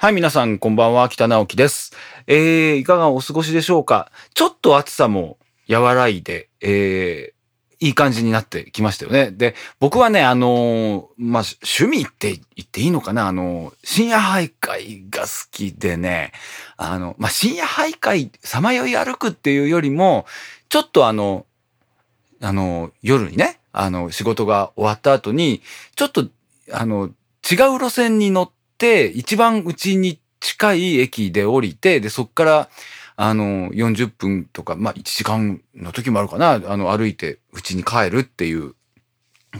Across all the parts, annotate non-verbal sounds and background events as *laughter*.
はい、皆さん、こんばんは、北直樹です。えー、いかがお過ごしでしょうか？ちょっと暑さも和らいで、えー、いい感じになってきましたよね。で、僕はね、あのーまあ、趣味って言っていいのかな？あのー深夜徘徊が好きでね、あの、まあ、深夜徘徊、さまよい歩くっていうよりも、ちょっとあの、あの、夜にね、あの、仕事が終わった後に、ちょっと、あの、違う路線に乗って、一番うちに近い駅で降りて、で、そっから、あの、40分とか、まあ、1時間の時もあるかな、あの、歩いてうちに帰るっていう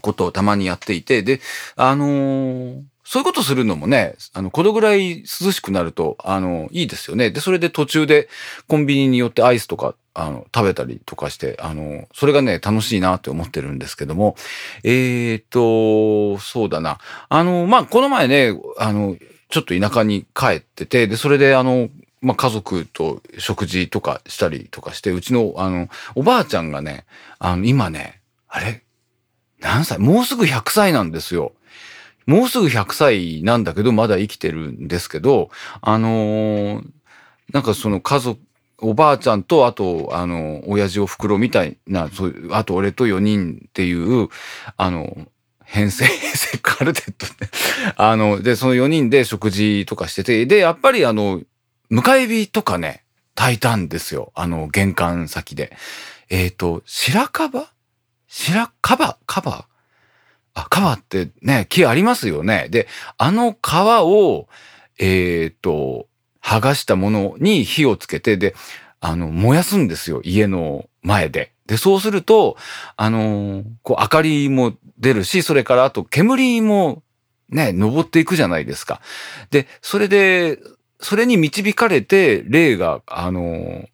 ことをたまにやっていて、で、あのーそういうことするのもね、あの、このぐらい涼しくなると、あの、いいですよね。で、それで途中でコンビニによってアイスとか、あの、食べたりとかして、あの、それがね、楽しいなって思ってるんですけども、えーと、そうだな。あの、まあ、この前ね、あの、ちょっと田舎に帰ってて、で、それであの、まあ、家族と食事とかしたりとかして、うちの、あの、おばあちゃんがね、あの、今ね、あれ？何歳？もうすぐ100歳なんですよ。もうすぐ100歳なんだけど、まだ生きてるんですけど、あのーなんかその家族、おばあちゃんと、あと、あの、親父お袋みたいな、そういう、あと俺と4人っていう、あの、編成、編成カルテットね。*laughs* あの、で、その4人で食事とかしてて、で、やっぱりあの、迎え火とかね、炊いたんですよ。あの、玄関先で。えっ、と、白樺？白樺？樺？あ、樺ってね、木ありますよね。で、あの皮を、えっ、と、剥がしたものに火をつけて、で、あの、燃やすんですよ。家の前で。で、そうすると、あのーこう、明かりも出るし、それからあと煙もね、登っていくじゃないですか。で、それで、それに導かれて、霊が、あのー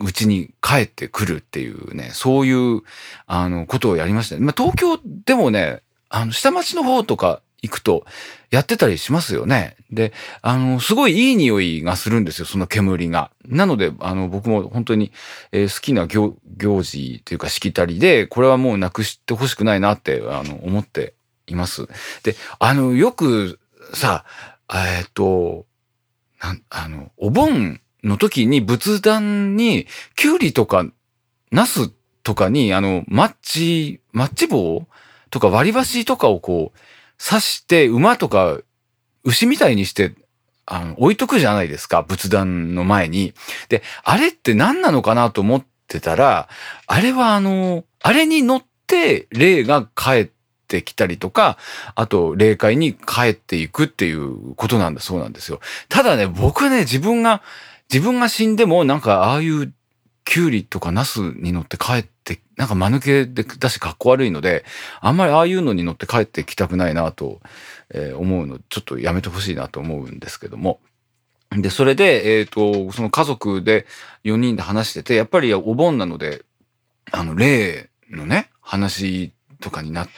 うちに帰ってくるっていうね、そういう、あの、ことをやりました。まあ、東京でもね、あの、下町の方とか行くと、やってたりしますよね。で、あの、すごいいい匂いがするんですよ、その煙が。なので、あの、僕も本当に、えー好きな行事というか、しきたりで、これはもうなくしてほしくないなって、あの、思っています。で、あの、よくさ、えーっと、なん、あの、お盆の時に仏壇に、キュウリとか、ナスとかに、あの、マッチ、マッチ棒とか割り箸とかをこう、刺して、馬とか、牛みたいにして、あの、置いとくじゃないですか、仏壇の前に。で、あれって何なのかなと思ってたら、あれはあの、あれに乗って、霊が帰ってきたりとか、あと、霊界に帰っていくっていうことなんだそうなんですよ。ただね、僕ね、自分が、自分が死んでも、なんか、ああいう、キュウリとかナスに乗って帰って、なんか間抜けで、だし格好悪いので、あんまりああいうのに乗って帰ってきたくないなと、思うの、ちょっとやめてほしいなと思うんですけども。で、それで、えっ、と、その家族で4人で話してて、やっぱりお盆なので、あの、霊のね、話とかになっ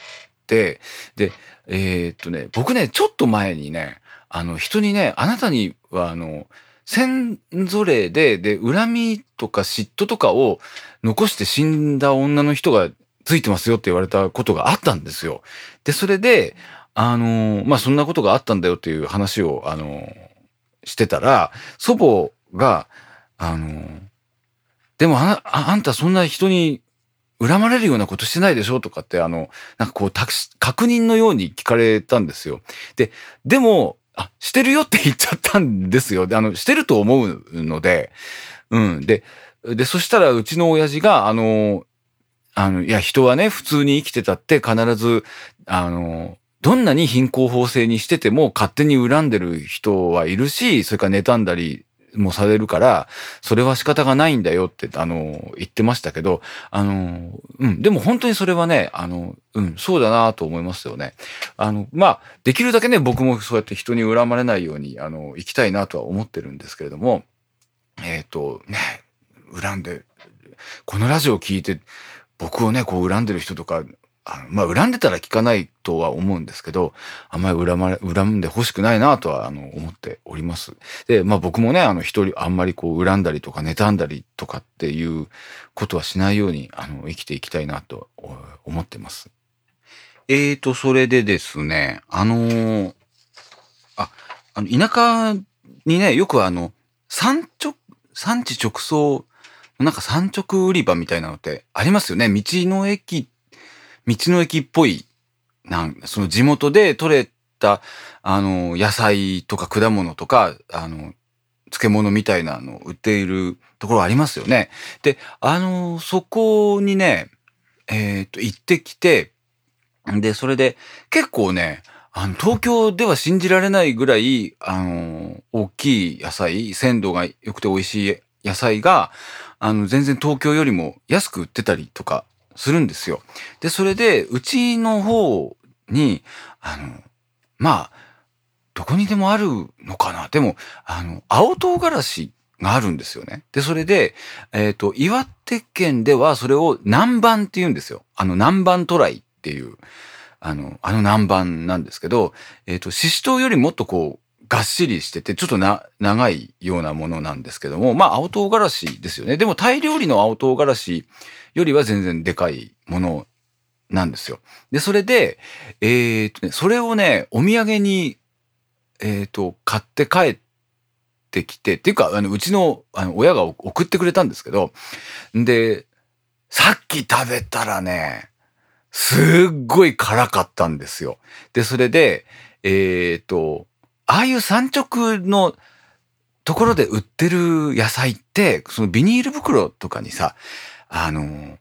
て、で、えっ、とね、僕ね、ちょっと前にね、あの、人にね、あなたには、あの、先祖霊で、で、恨みとか嫉妬とかを残して死んだ女の人がついてますよって言われたことがあったんですよ。で、それで、あの、まあ、そんなことがあったんだよっていう話を、あの、してたら、祖母が、あの、でもああんたそんな人に恨まれるようなことしてないでしょとかって、あの、なんかこう、確認のように聞かれたんですよ。で、でも、あ、してるよって言っちゃったんですよ。で、あの、してると思うので、うん。で、で、そしたらうちの親父が、あの、あの、いや、人はね、普通に生きてたって必ず、あの、どんなに貧困法制にしてても勝手に恨んでる人はいるし、それから妬んだりもされるから、それは仕方がないんだよって、あの、言ってましたけど、あの、うん、でも本当にそれはね、あの、うん、そうだなと思いますよね。あの、まあ、できるだけね、僕もそうやって人に恨まれないように、あの、生きたいなとは思ってるんですけれども、えっ、と、ね、恨んで、このラジオを聞いて、僕をね、こう恨んでる人とか、あまあ、恨んでたら聞かないとは思うんですけど、あんまり恨まれ、恨んで欲しくないなとは、あの、思っております。で、まあ僕もね、あの、一人、あんまりこう、恨んだりとか、妬んだりとかっていうことはしないように、あの、生きていきたいなと思ってます。えーと、それでですね、あのーあ、あの、田舎にね、よくあの、産直、産地直送、なんか産直売り場みたいなのってありますよね。道の駅、道の駅っぽい、なんその地元で採れた、あの、野菜とか果物とか、あの、漬物みたいなのを売っているところありますよね。で、あの、そこにね、えっ、と、行ってきて、で、それで結構ね、あの、東京では信じられないぐらい、あの、大きい野菜、鮮度が良くて美味しい野菜が、あの、全然東京よりも安く売ってたりとかするんですよ。で、それで、うちの方に、あの、まあ、どこにでもあるのかな。でも、あの、青唐辛子があるんですよね。で、それで、えっ、ー、と、岩手県ではそれを南蛮って言うんですよ。あの、南蛮トライっていう、あの、あの南蛮なんですけど、えっ、ー、と、シシトウよりもっとこう、がっしりしてて、ちょっとな、長いようなものなんですけども、まあ、青唐辛子ですよね。でも、タイ料理の青唐辛子よりは全然でかいものなんですよ。で、それで、えー、っとね、それをね、お土産に、えー、っと、買って帰ってきて、っていうか、あの、うちの、あの、親が送ってくれたんですけど、で、さっき食べたらね、すっごい辛かったんですよ。で、それで、えっ、と、ああいう産直のところで売ってる野菜って、そのビニール袋とかにさ、あの、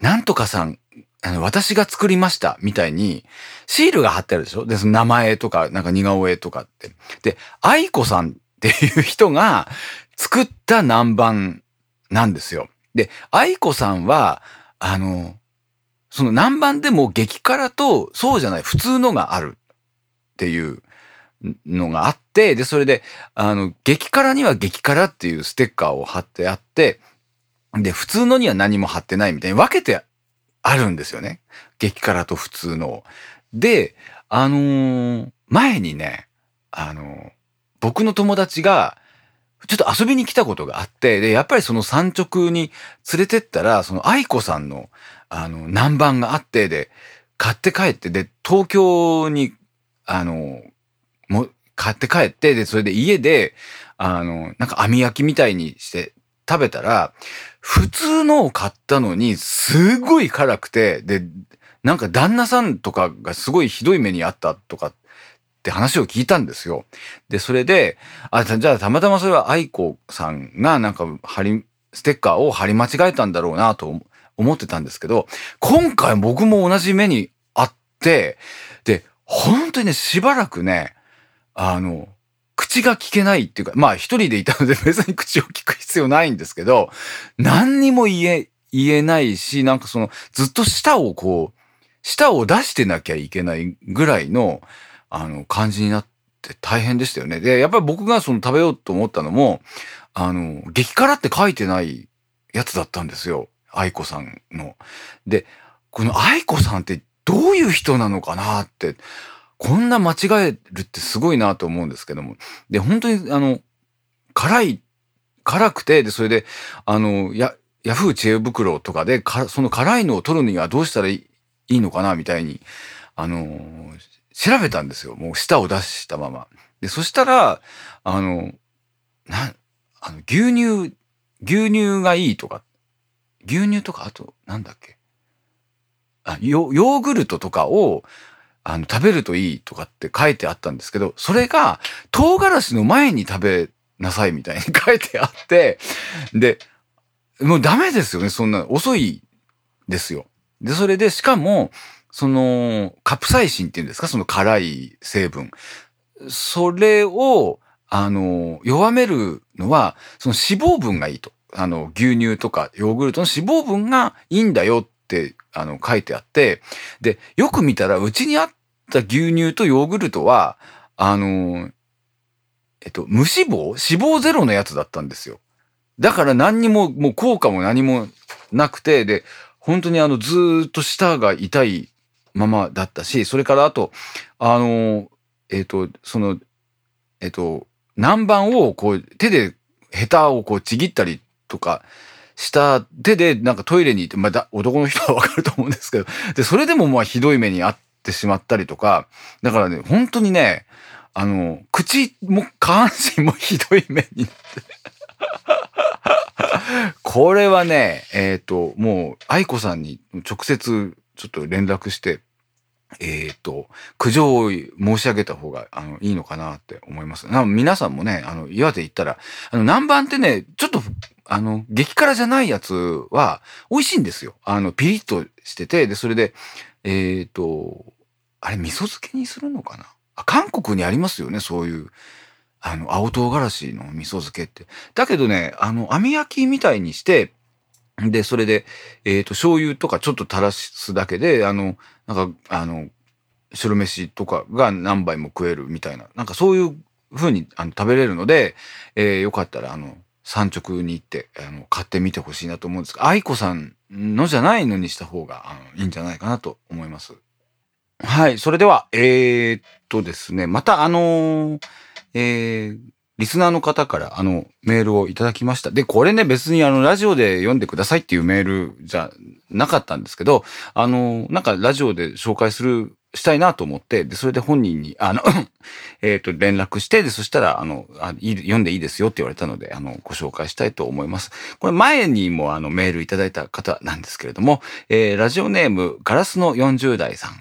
なんとかさん、あの、私が作りましたみたいに、シールが貼ってあるでしょ？で、その名前とか、なんか似顔絵とかって。で、愛子さんっていう人が作った南蛮なんですよ。で、愛子さんは、あの、その南蛮でも激辛とそうじゃない普通のがあるっていうのがあって、で、それで、あの、激辛には激辛っていうステッカーを貼ってあって、で、普通のには何も貼ってないみたいに分けてあるんですよね。激辛と普通の。で、あのー、前にね、あのー、僕の友達が、ちょっと遊びに来たことがあって、で、やっぱりその山直に連れてったら、その愛子さんの、あの、南蛮があって、で、買って帰って、で、東京に、あの、も、買って帰って、で、それで家で、あの、なんか網焼きみたいにして食べたら、普通のを買ったのに、すごい辛くて、で、なんか旦那さんとかがすごいひどい目にあったとかって話を聞いたんですよ。で、それで、あ、じゃあたまたまそれは愛子さんがなんか貼り、ステッカーを貼り間違えたんだろうなと思ってたんですけど、今回僕も同じ目にあって、で、本当にね、しばらくね、あの、口が聞けないっていうか、まあ一人でいたので *laughs* 別に口を聞く必要ないんですけど、何にも言え、言えないし、なんかその、ずっと舌をこう、舌を出してなきゃいけないぐらいの、あの、感じになって大変でしたよね。で、やっぱり僕がその食べようと思ったのも、あの、激辛って書いてないやつだったんですよ。愛子さんの。で、この愛子さんってどういう人なのかなって、こんな間違えるってすごいなと思うんですけども。で、本当にあの、辛い、辛くて、で、それで、あの、や、ヤフー知恵袋とかで、か、その辛いのを取るにはどうしたらいいのかなみたいに、あの調べたんですよ。もう舌を出したまま。で、そしたら、あの、な、あの、牛乳、牛乳がいいとか、牛乳とか、あと、なんだっけ？あ、ヨヨーグルトとかを、あの、食べるといいとかって書いてあったんですけど、それが、唐辛子の前に食べなさいみたいに *laughs* 書いてあって、で、もうダメですよね、そんな、遅いですよ。で、それで、しかも、その、カプサイシンっていうんですか、その辛い成分。それを、あの、弱めるのは、その脂肪分がいいと。あの、牛乳とかヨーグルトの脂肪分がいいんだよって、あの、書いてあって、で、よく見たら、うちにあった牛乳とヨーグルトは、あの、えっと、無脂肪脂肪ゼロのやつだったんですよ。だから何にも、もう効果も何もなくて、で、本当にあの、ずっと舌が痛いままだったし、それからあと、あの、えっ、と、その、えっ、と、南蛮をこう手でヘタをこうちぎったりとかした手でなんかトイレに行って、まあ、男の人はわかると思うんですけど、で、それでもまあひどい目にあってしまったりとか、だからね、本当にね、あの、口も下半身もひどい目に *laughs* これはね、えっ、ー、と、もう、愛子さんに直接ちょっと連絡して、えっ、と、苦情を申し上げた方が、あの、いいのかなって思います。な皆さんもね、あの、岩手行ったら、あの、南蛮ってね、ちょっと、あの、激辛じゃないやつは、美味しいんですよ。あの、ピリッとしてて、で、それで、えっ、ー、と、あれ、味噌漬けにするのかな？あ、韓国にありますよね、そういう。あの、青唐辛子の味噌漬けって。だけどね、あの、網焼きみたいにして、で、それで、えっ、ー、と、醤油とかちょっと垂らすだけで、あの、なんか、あの、白飯とかが何杯も食えるみたいな、なんかそういう風にあの食べれるので、えー、よかったら、あの、産直に行って、あの、買ってみてほしいなと思うんですが、愛子さんのじゃないのにした方が、あの、いいんじゃないかなと思います。はい。それでは、えー、っとですね、またあのーえー、リスナーの方からあのメールをいただきました。で、これね別にあのラジオで読んでくださいっていうメールじゃなかったんですけど、あの、なんかラジオで紹介する、したいなと思って、で、それで本人に、あの *coughs* えっと、連絡して、で、そしたら、あのあいい、読んでいいですよって言われたので、あの、ご紹介したいと思います。これ前にもあのメールいただいた方なんですけれども、えー、ラジオネーム、ガラスの40代さん。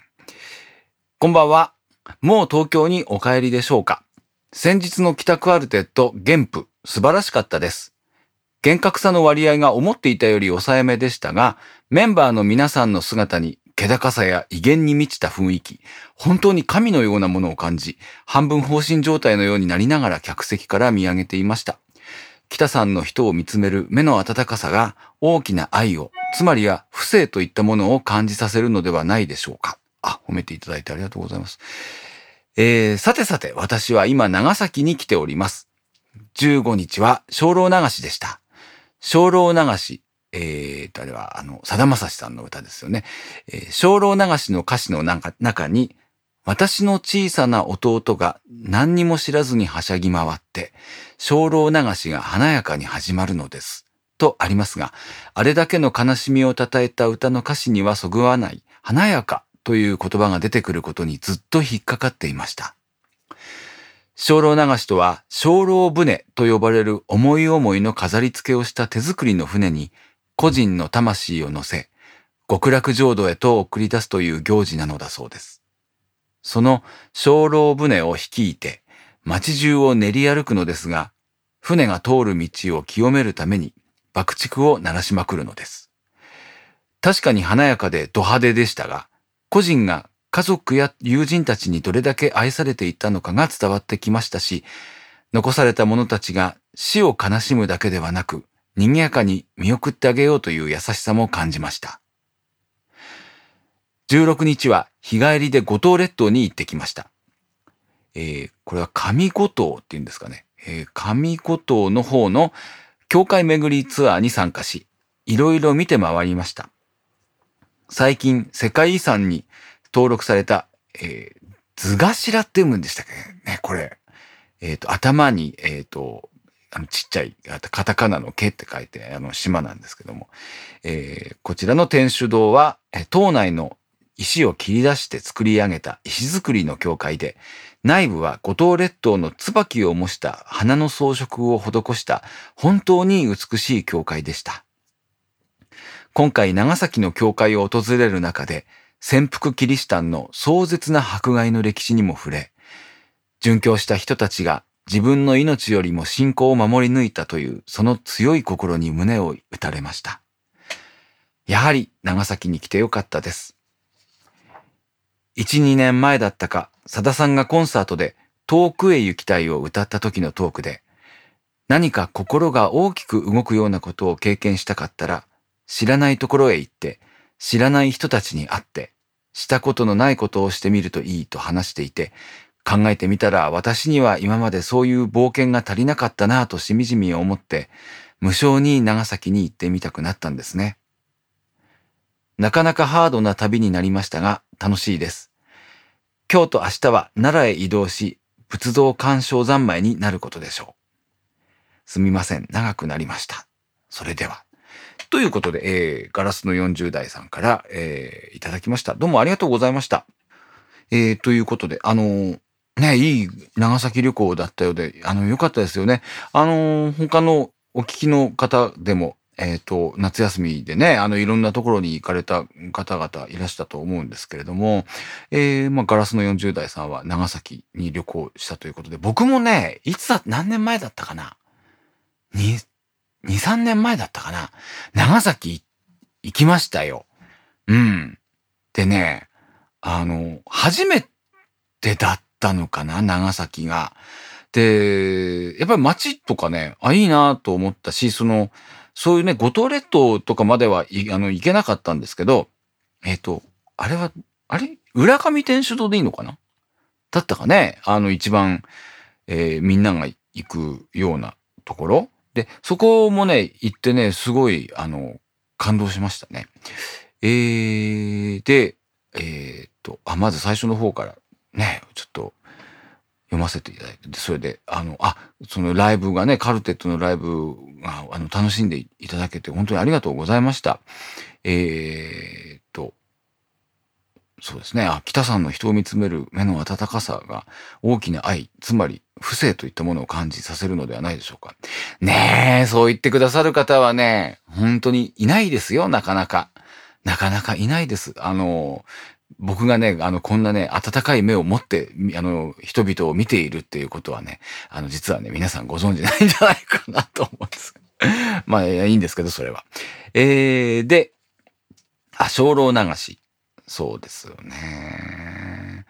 こんばんは。もう東京にお帰りでしょうか？先日の北クアルテット、原譜、素晴らしかったです。厳格さの割合が思っていたより抑えめでしたが、メンバーの皆さんの姿に気高さや威厳に満ちた雰囲気、本当に神のようなものを感じ、半分放心状態のようになりながら客席から見上げていました。北さんの人を見つめる目の温かさが大きな愛を、つまりは不正といったものを感じさせるのではないでしょうか。あ、褒めていただいてありがとうございます。えー、さてさて、私は今長崎に来ております。15日は精霊流しでした。精霊流し、えー、あれは、あの、さだまさしさんの歌ですよね。えー、精霊流しの歌詞の中に、私の小さな弟が何にも知らずにはしゃぎ回って、精霊流しが華やかに始まるのです。とありますが、あれだけの悲しみを称えた歌の歌詞にはそぐわない、華やかという言葉が出てくることにずっと引っかかっていました。精霊流しとは、精霊船と呼ばれる思い思いの飾り付けをした手作りの船に、個人の魂を乗せ、極楽浄土へと送り出すという行事なのだそうです。その精霊船を率いて、街中を練り歩くのですが、船が通る道を清めるために爆竹を鳴らしまくるのです。確かに華やかでド派手でしたが、個人が家族や友人たちにどれだけ愛されていたのかが伝わってきましたし、残された者たちが死を悲しむだけではなく、賑やかに見送ってあげようという優しさも感じました。16日は日帰りで五島列島に行ってきました。えー、これは上五島っていうんですかね。えー、上五島の方の教会巡りツアーに参加し、いろいろ見て回りました。最近世界遺産に登録された、えー、図頭って読むんでしたっけ？ね、これ。えっ、ー、と、頭に、えっ、ー、と、あの、ちっちゃい、カタカナの毛って書いて、あの、島なんですけども、えー、こちらの天守堂は、島内の石を切り出して作り上げた石造りの教会で、内部は五島列島の椿を模した花の装飾を施した本当に美しい教会でした。今回長崎の教会を訪れる中で、潜伏キリシタンの壮絶な迫害の歴史にも触れ、殉教した人たちが自分の命よりも信仰を守り抜いたというその強い心に胸を打たれました。やはり長崎に来てよかったです。1、2年前だったか、さださんがコンサートで遠くへ行きたいを歌った時のトークで、何か心が大きく動くようなことを経験したかったら、知らないところへ行って、知らない人たちに会って、したことのないことをしてみるといいと話していて、考えてみたら私には今までそういう冒険が足りなかったなぁとしみじみ思って、無償に長崎に行ってみたくなったんですね。なかなかハードな旅になりましたが、楽しいです。今日と明日は奈良へ移動し、仏像鑑賞三昧になることでしょう。すみません、長くなりました。それでは。ということで、えー、ガラスの40代さんから、えー、いただきました。どうもありがとうございました。えー、ということで、あのー、ね、いい長崎旅行だったようで、あの、良かったですよね。あの、他のお聞きの方でも、えっ、と、夏休みでね、あの、いろんなところに行かれた方々いらしたと思うんですけれども、えー、まあ、ガラスの40代さんは長崎に旅行したということで、僕もね、いつだ、何年前だったかな ?2、2、3年前だったかな長崎行きましたよ。うん。でね、あの、初めてだったのかな長崎が。で、やっぱり街とかね、あ、いいなと思ったし、その、そういうね、五島列島とかまでは、あの、行けなかったんですけど、えっ、ー、と、あれは、あれ？浦上天主堂でいいのかな？だったかねあの、一番、えー、みんなが行くようなところで、そこもね、行ってね、すごい、あの、感動しましたね。えー、で、えー、っと、あ、まず最初の方からね、ちょっと読ませていただいて、それで、あの、あ、そのライブがね、カルテットのライブが、あの、楽しんでいただけて本当にありがとうございました。えー、そうですね。あ、北さんの人を見つめる目の温かさが大きな愛、つまり不正といったものを感じさせるのではないでしょうか。ねえ、そう言ってくださる方はね、本当にいないですよ、なかなか。なかなかいないです。あの、僕がね、あの、こんなね、温かい目を持って、あの、人々を見ているっていうことはね、あの、実はね、皆さんご存知ないんじゃないかなと思うんです。*laughs* まあ、いいんですけど、それは。えー、で、あ、精霊流し。そうですよね。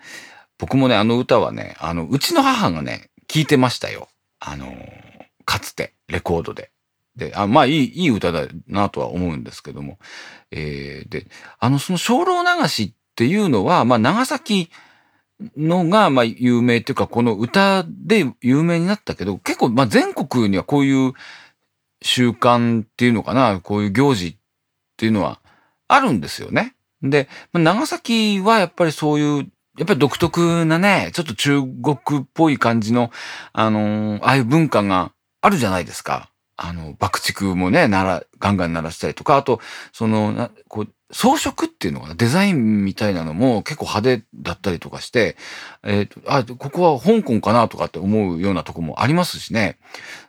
僕もね、あの歌はね、あの、うちの母がね、聞いてましたよ。あの、かつて、レコードで。で、あまあ、いい、いい歌だなとは思うんですけども。えー、で、あの、その精霊流しっていうのは、まあ、長崎のが、まあ、有名っていうか、この歌で有名になったけど、結構、まあ、全国にはこういう習慣っていうのかな、こういう行事っていうのはあるんですよね。で、長崎はやっぱりそういう、やっぱり独特なね、ちょっと中国っぽい感じの、あのー、ああいう文化があるじゃないですか。あの、爆竹もね、なら、ガンガン鳴らしたりとか、あと、その、なこう、装飾っていうのかな、デザインみたいなのも結構派手だったりとかして、えっ、ー、と、あ、ここは香港かなとかって思うようなとこもありますしね。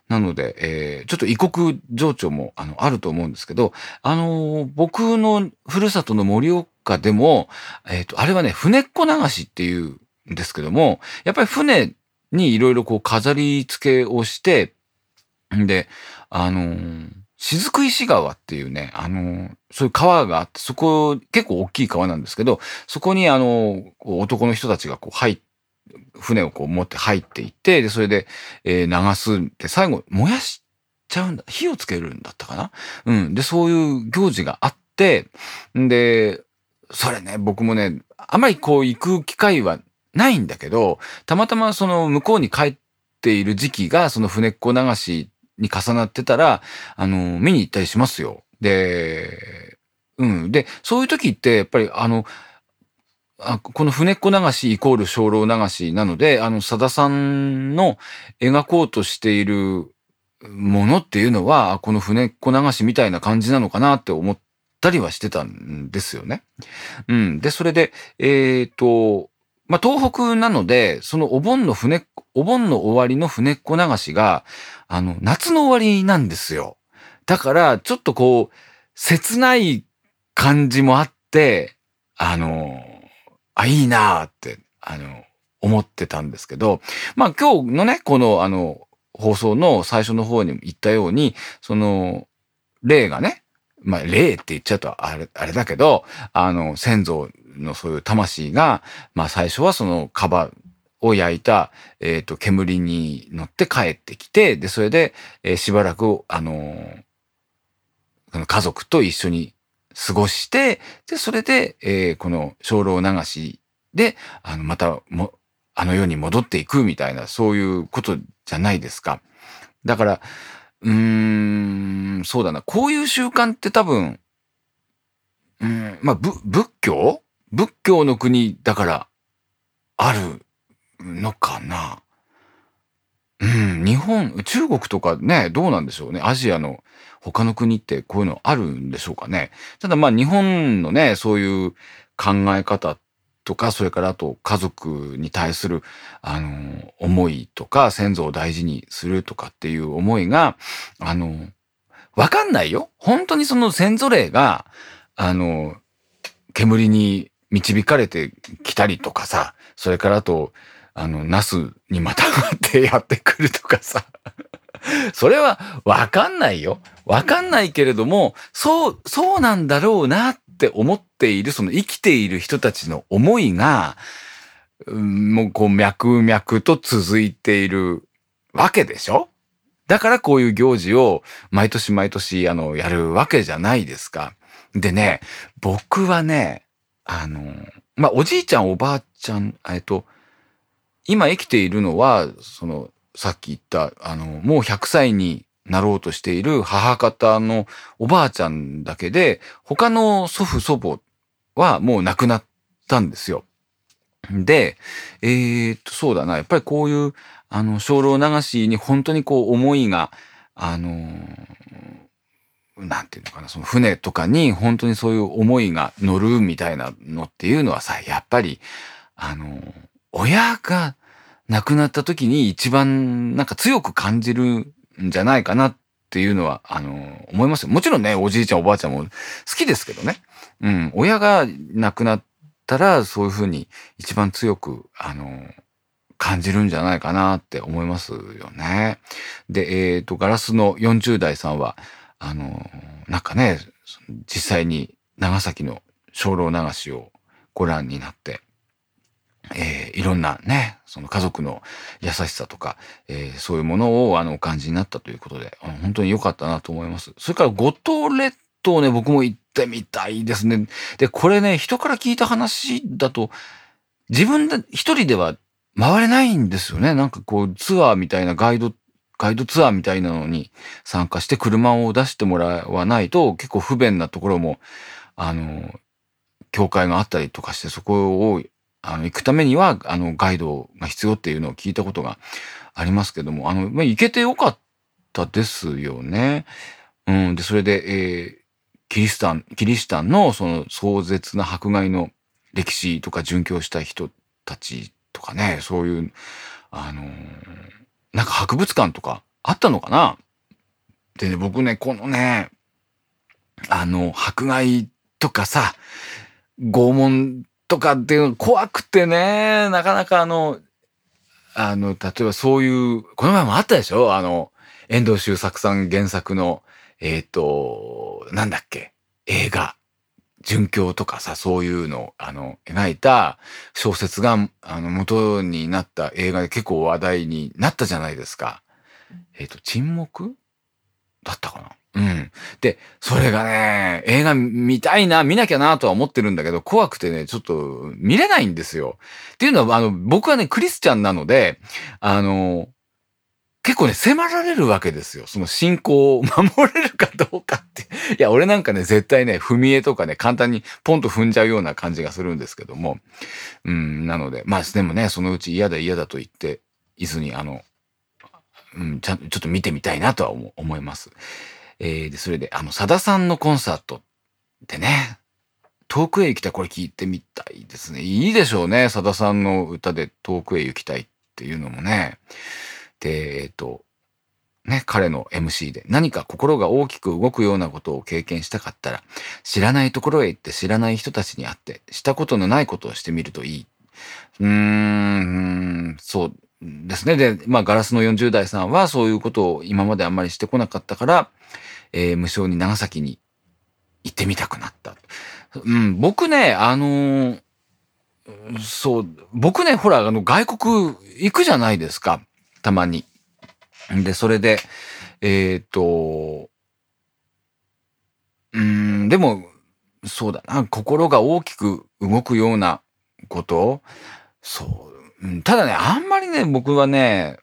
なので、えー、ちょっと異国情緒も、あの、あると思うんですけど、あのー、僕のふるさとの盛岡でも、えっ、と、あれはね、船っ子流しっていうんですけども、やっぱり船にいろいろこう飾り付けをして、で、あの雫石川っていうね、あの、そういう川があって、そこ、結構大きい川なんですけど、そこにあの、男の人たちがこう入っ船をこう持って入っていって、で、それで、えー、流すって、最後、燃やしちゃうんだ。火をつけるんだったかな？うん。で、そういう行事があって、んで、それね、僕もね、あまりこう行く機会はないんだけど、たまたまその向こうに帰っている時期が、その船っ子流しに重なってたら、あの、見に行ったりしますよ。で、うん。で、そういう時って、やっぱりあの、あこの船っ子流しイコール精霊流しなので、あの、さださんの描こうとしているものっていうのは、この船っ子流しみたいな感じなのかなって思ったりはしてたんですよね。うん。で、それで、えっ、ー、と、まあ、東北なので、そのお盆の船、お盆の終わりの船っ子流しが、あの、夏の終わりなんですよ。だから、ちょっとこう、切ない感じもあって、あの、あ、いいなーって、あの、思ってたんですけど、まあ今日のね、この、あの、放送の最初の方にも言ったように、その、霊がね、まあ、霊って言っちゃうとあれ、あれだけど、あの、先祖のそういう魂が、まあ最初はそのカバを焼いた、えっ、ー、と、煙に乗って帰ってきて、で、それで、えー、しばらく、あのー、家族と一緒に過ごして、で、それで、えー、この精霊流しで、あの、また、も、あの世に戻っていくみたいな、そういうことじゃないですか。だから、うーん、そうだな。こういう習慣って多分、うん、まあ、ぶ、仏教？仏教の国だから、あるのかな？うん、日本、中国とかね、どうなんでしょうね？アジアの他の国ってこういうのあるんでしょうかね？ただまあ日本のね、そういう考え方っとか、それからあと家族に対する、あの、思いとか、先祖を大事にするとかっていう思いが、あの、わかんないよ。本当にその先祖霊が、あの、煙に導かれてきたりとかさ、それからあと、あの、ナスにまたがってやってくるとかさ。*laughs* それはわかんないよ。わかんないけれども、そう、そうなんだろうなっって思っている、その生きている人たちの思いが、もうこう脈々と続いているわけでしょ？だからこういう行事を毎年毎年あのやるわけじゃないですか。でね、僕はね、あの、まあ、おじいちゃんおばあちゃん、えっと、今生きているのは、その、さっき言った、あの、もう100歳になろうとしている母方のおばあちゃんだけで、他の祖父祖母はもう亡くなったんですよ。で、えー、っと、そうだな。やっぱりこういう、あの、精霊流しに本当にこう思いが、あのなんていうのかな、その船とかに本当にそういう思いが乗るみたいなのっていうのはさ、やっぱり、あの親が亡くなった時に一番なんか強く感じるんじゃないかなっていうのは、あの、思いますよ。もちろんね、おじいちゃんおばあちゃんも好きですけどね。うん。親が亡くなったら、そういうふうに一番強く、あの、感じるんじゃないかなって思いますよね。で、えっ、ー、と、ガラスの40代さんは、あの、なんかね、実際に長崎の精霊流しをご覧になって、えー、いろんなね、その家族の優しさとか、えー、そういうものをあのお感じになったということで、本当に良かったなと思います。それから五島列島ね、僕も行ってみたいですね。で、これね、人から聞いた話だと、自分で一人では回れないんですよね。なんかこうツアーみたいなガイド、ガイドツアーみたいなのに参加して車を出してもらわないと結構不便なところも、あの、教会があったりとかしてそこをあの、行くためには、あの、ガイドが必要っていうのを聞いたことがありますけども、あの、まあ、行けてよかったですよね。うん。で、それで、えー、キリシタン、キリシタンのその壮絶な迫害の歴史とか殉教した人たちとかね、そういう、あのー、なんか博物館とかあったのかな？でね、僕ね、このね、あの、迫害とかさ、拷問とかっていうの怖くてね、なかなかあの、あの、例えばそういう、この前もあったでしょ？あの、遠藤周作さん原作の、えっ、ー、と、なんだっけ？映画。殉教とかさ、そういうのを、あの、描いた小説が、あの、元になった映画で結構話題になったじゃないですか。えっ、ー、と、沈黙？だったかな？うん。で、それがね、映画見たいな、見なきゃなとは思ってるんだけど、怖くてね、ちょっと見れないんですよ。っていうのは、あの、僕はね、クリスチャンなので、あの、結構ね、迫られるわけですよ。その信仰を守れるかどうかって。いや、俺なんかね、絶対ね、踏み絵とかね、簡単にポンと踏んじゃうような感じがするんですけども。うん、なので、まあ、でもね、そのうち嫌だ嫌だと言って、いずに、あの、うん、ちゃんと、ちょっと見てみたいなとは思います。えー、で、それで、あの、さださんのコンサートってね、遠くへ行きたい。これ聞いてみたいですね。いいでしょうね。さださんの歌で遠くへ行きたいっていうのもね。で、えっ、ー、と、ね、彼の MC で何か心が大きく動くようなことを経験したかったら、知らないところへ行って知らない人たちに会って、したことのないことをしてみるといい。うーん、そうですね。で、まあ、ガラスの40代さんはそういうことを今まであんまりしてこなかったから、えー、無償に長崎に行ってみたくなった。うん、僕ね、あのー、そう、僕ね、ほら、あの、外国行くじゃないですか。たまに。で、それで、えっ、ー、と、うん、でも、そうだな、心が大きく動くようなこと、そう、ただね、あんまりね、僕はね、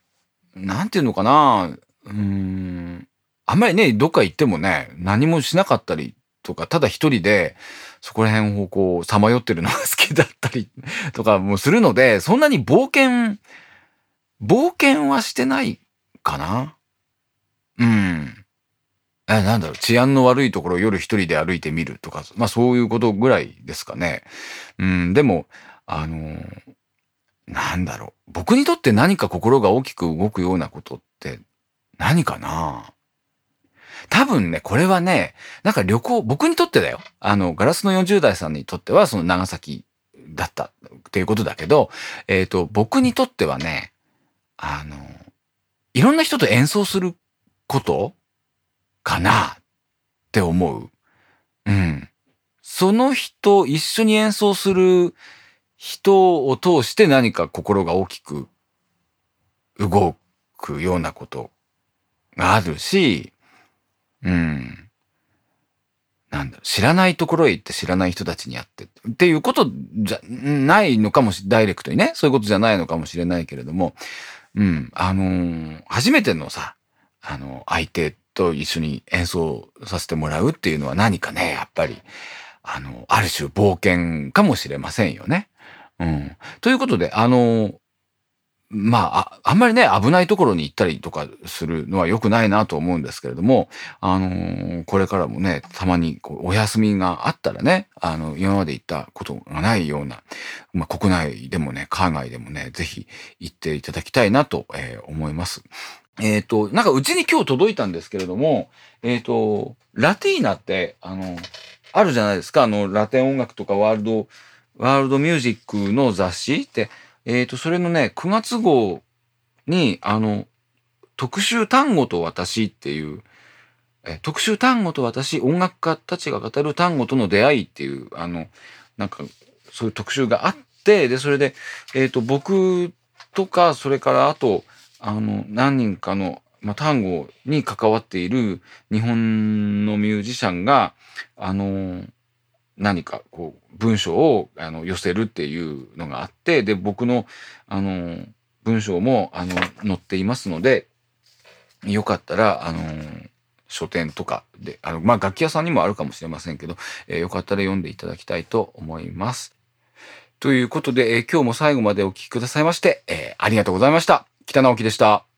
なんていうのかな、うん、あんまりね、どっか行ってもね、何もしなかったりとか、ただ一人で、そこら辺をこう、さまよってるのが好きだったり *laughs* とかもするので、そんなに冒険、冒険はしてないかなうん。え、なんだろう、治安の悪いところを夜一人で歩いてみるとか、まあそういうことぐらいですかね。うん、でも、あの、なんだろう。僕にとって何か心が大きく動くようなことって何かな？多分ね、これはね、なんか旅行、僕にとってだよ。あの、ガラスの40代さんにとってはその長崎だったっていうことだけど、えっ、ー、と、僕にとってはね、あの、いろんな人と演奏することかなって思う。うん。その人、一緒に演奏する人を通して何か心が大きく動くようなことがあるし、うん。なんだろ、知らないところへ行って知らない人たちに会ってっていうことじゃないのかもし、ダイレクトにね、そういうことじゃないのかもしれないけれども、うん、あのー、初めてのさ、あの、相手と一緒に演奏させてもらうっていうのは何かね、やっぱり、あの、ある種冒険かもしれませんよね。うん。ということで、あの、まあ、あ、んまりね、危ないところに行ったりとかするのは良くないなと思うんですけれども、あの、これからもね、たまにこうお休みがあったらね、あの、今まで行ったことがないような、まあ、国内でもね、海外でもね、ぜひ行っていただきたいなと、えー、思います。えっ、ー、と、なんかうちに今日届いたんですけれども、えっ、と、ラティーナって、あの、あるじゃないですか、あの、ラテン音楽とかワールド、ワールドミュージックの雑誌って、えっ、ー、と、それのね、9月号に、あの、特集単語と私っていう、え特集単語と私、音楽家たちが語る単語との出会いっていう、あの、なんか、そういう特集があって、で、それで、えっ、ー、と、僕とか、それからあと、あの、何人かの、まあ、単語に関わっている日本のミュージシャンが、あの、何かこう文章をあの寄せるっていうのがあってで僕のあの文章もあの載っていますのでよかったらあの書店とかであの、まあ、楽器屋さんにもあるかもしれませんけど、えー、よかったら読んでいただきたいと思います。ということで、えー、今日も最後までお聴きくださいまして、えー、ありがとうございました。北直樹でした。